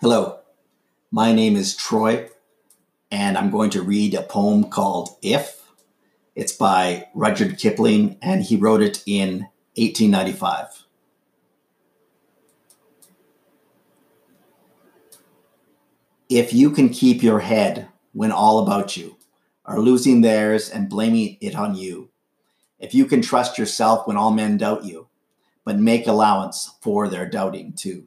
Hello, my name is Troy, and I'm going to read a poem called If. It's by Rudyard Kipling, and he wrote it in 1895. If you can keep your head when all about you are losing theirs and blaming it on you, if you can trust yourself when all men doubt you, but make allowance for their doubting too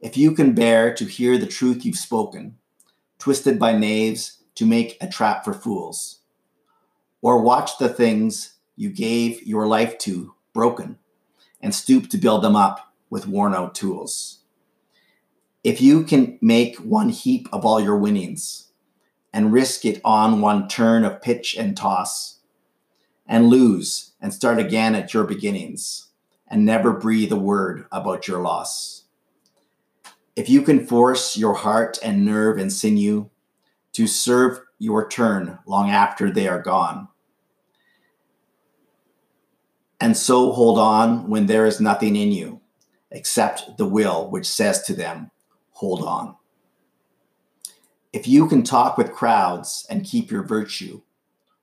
if you can bear to hear the truth you've spoken, twisted by knaves to make a trap for fools, or watch the things you gave your life to broken and stoop to build them up with worn out tools. If you can make one heap of all your winnings and risk it on one turn of pitch and toss, and lose and start again at your beginnings, and never breathe a word about your loss if you can force your heart and nerve and sinew to serve your turn long after they are gone, and so hold on when there is nothing in you except the will which says to them, Hold on. If you can talk with crowds and keep your virtue,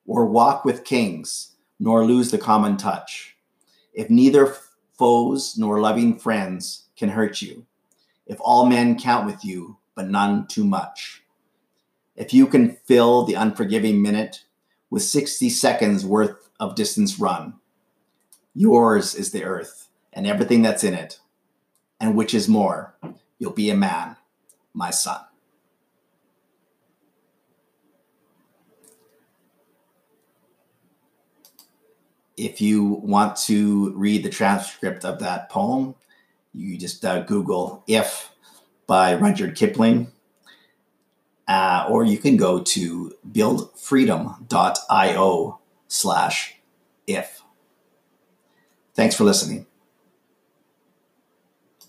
or walk with kings nor lose the common touch, if neither foes nor loving friends can hurt you, if all men count with you, but none too much. If you can fill the unforgiving minute with 60 seconds worth of distance run, yours is the earth and everything that's in it. And which is more, you'll be a man, my son. If you want to read the transcript of that poem, you just uh, Google "If" by Rudyard Kipling, uh, or you can go to buildfreedom.io slash if. Thanks for listening.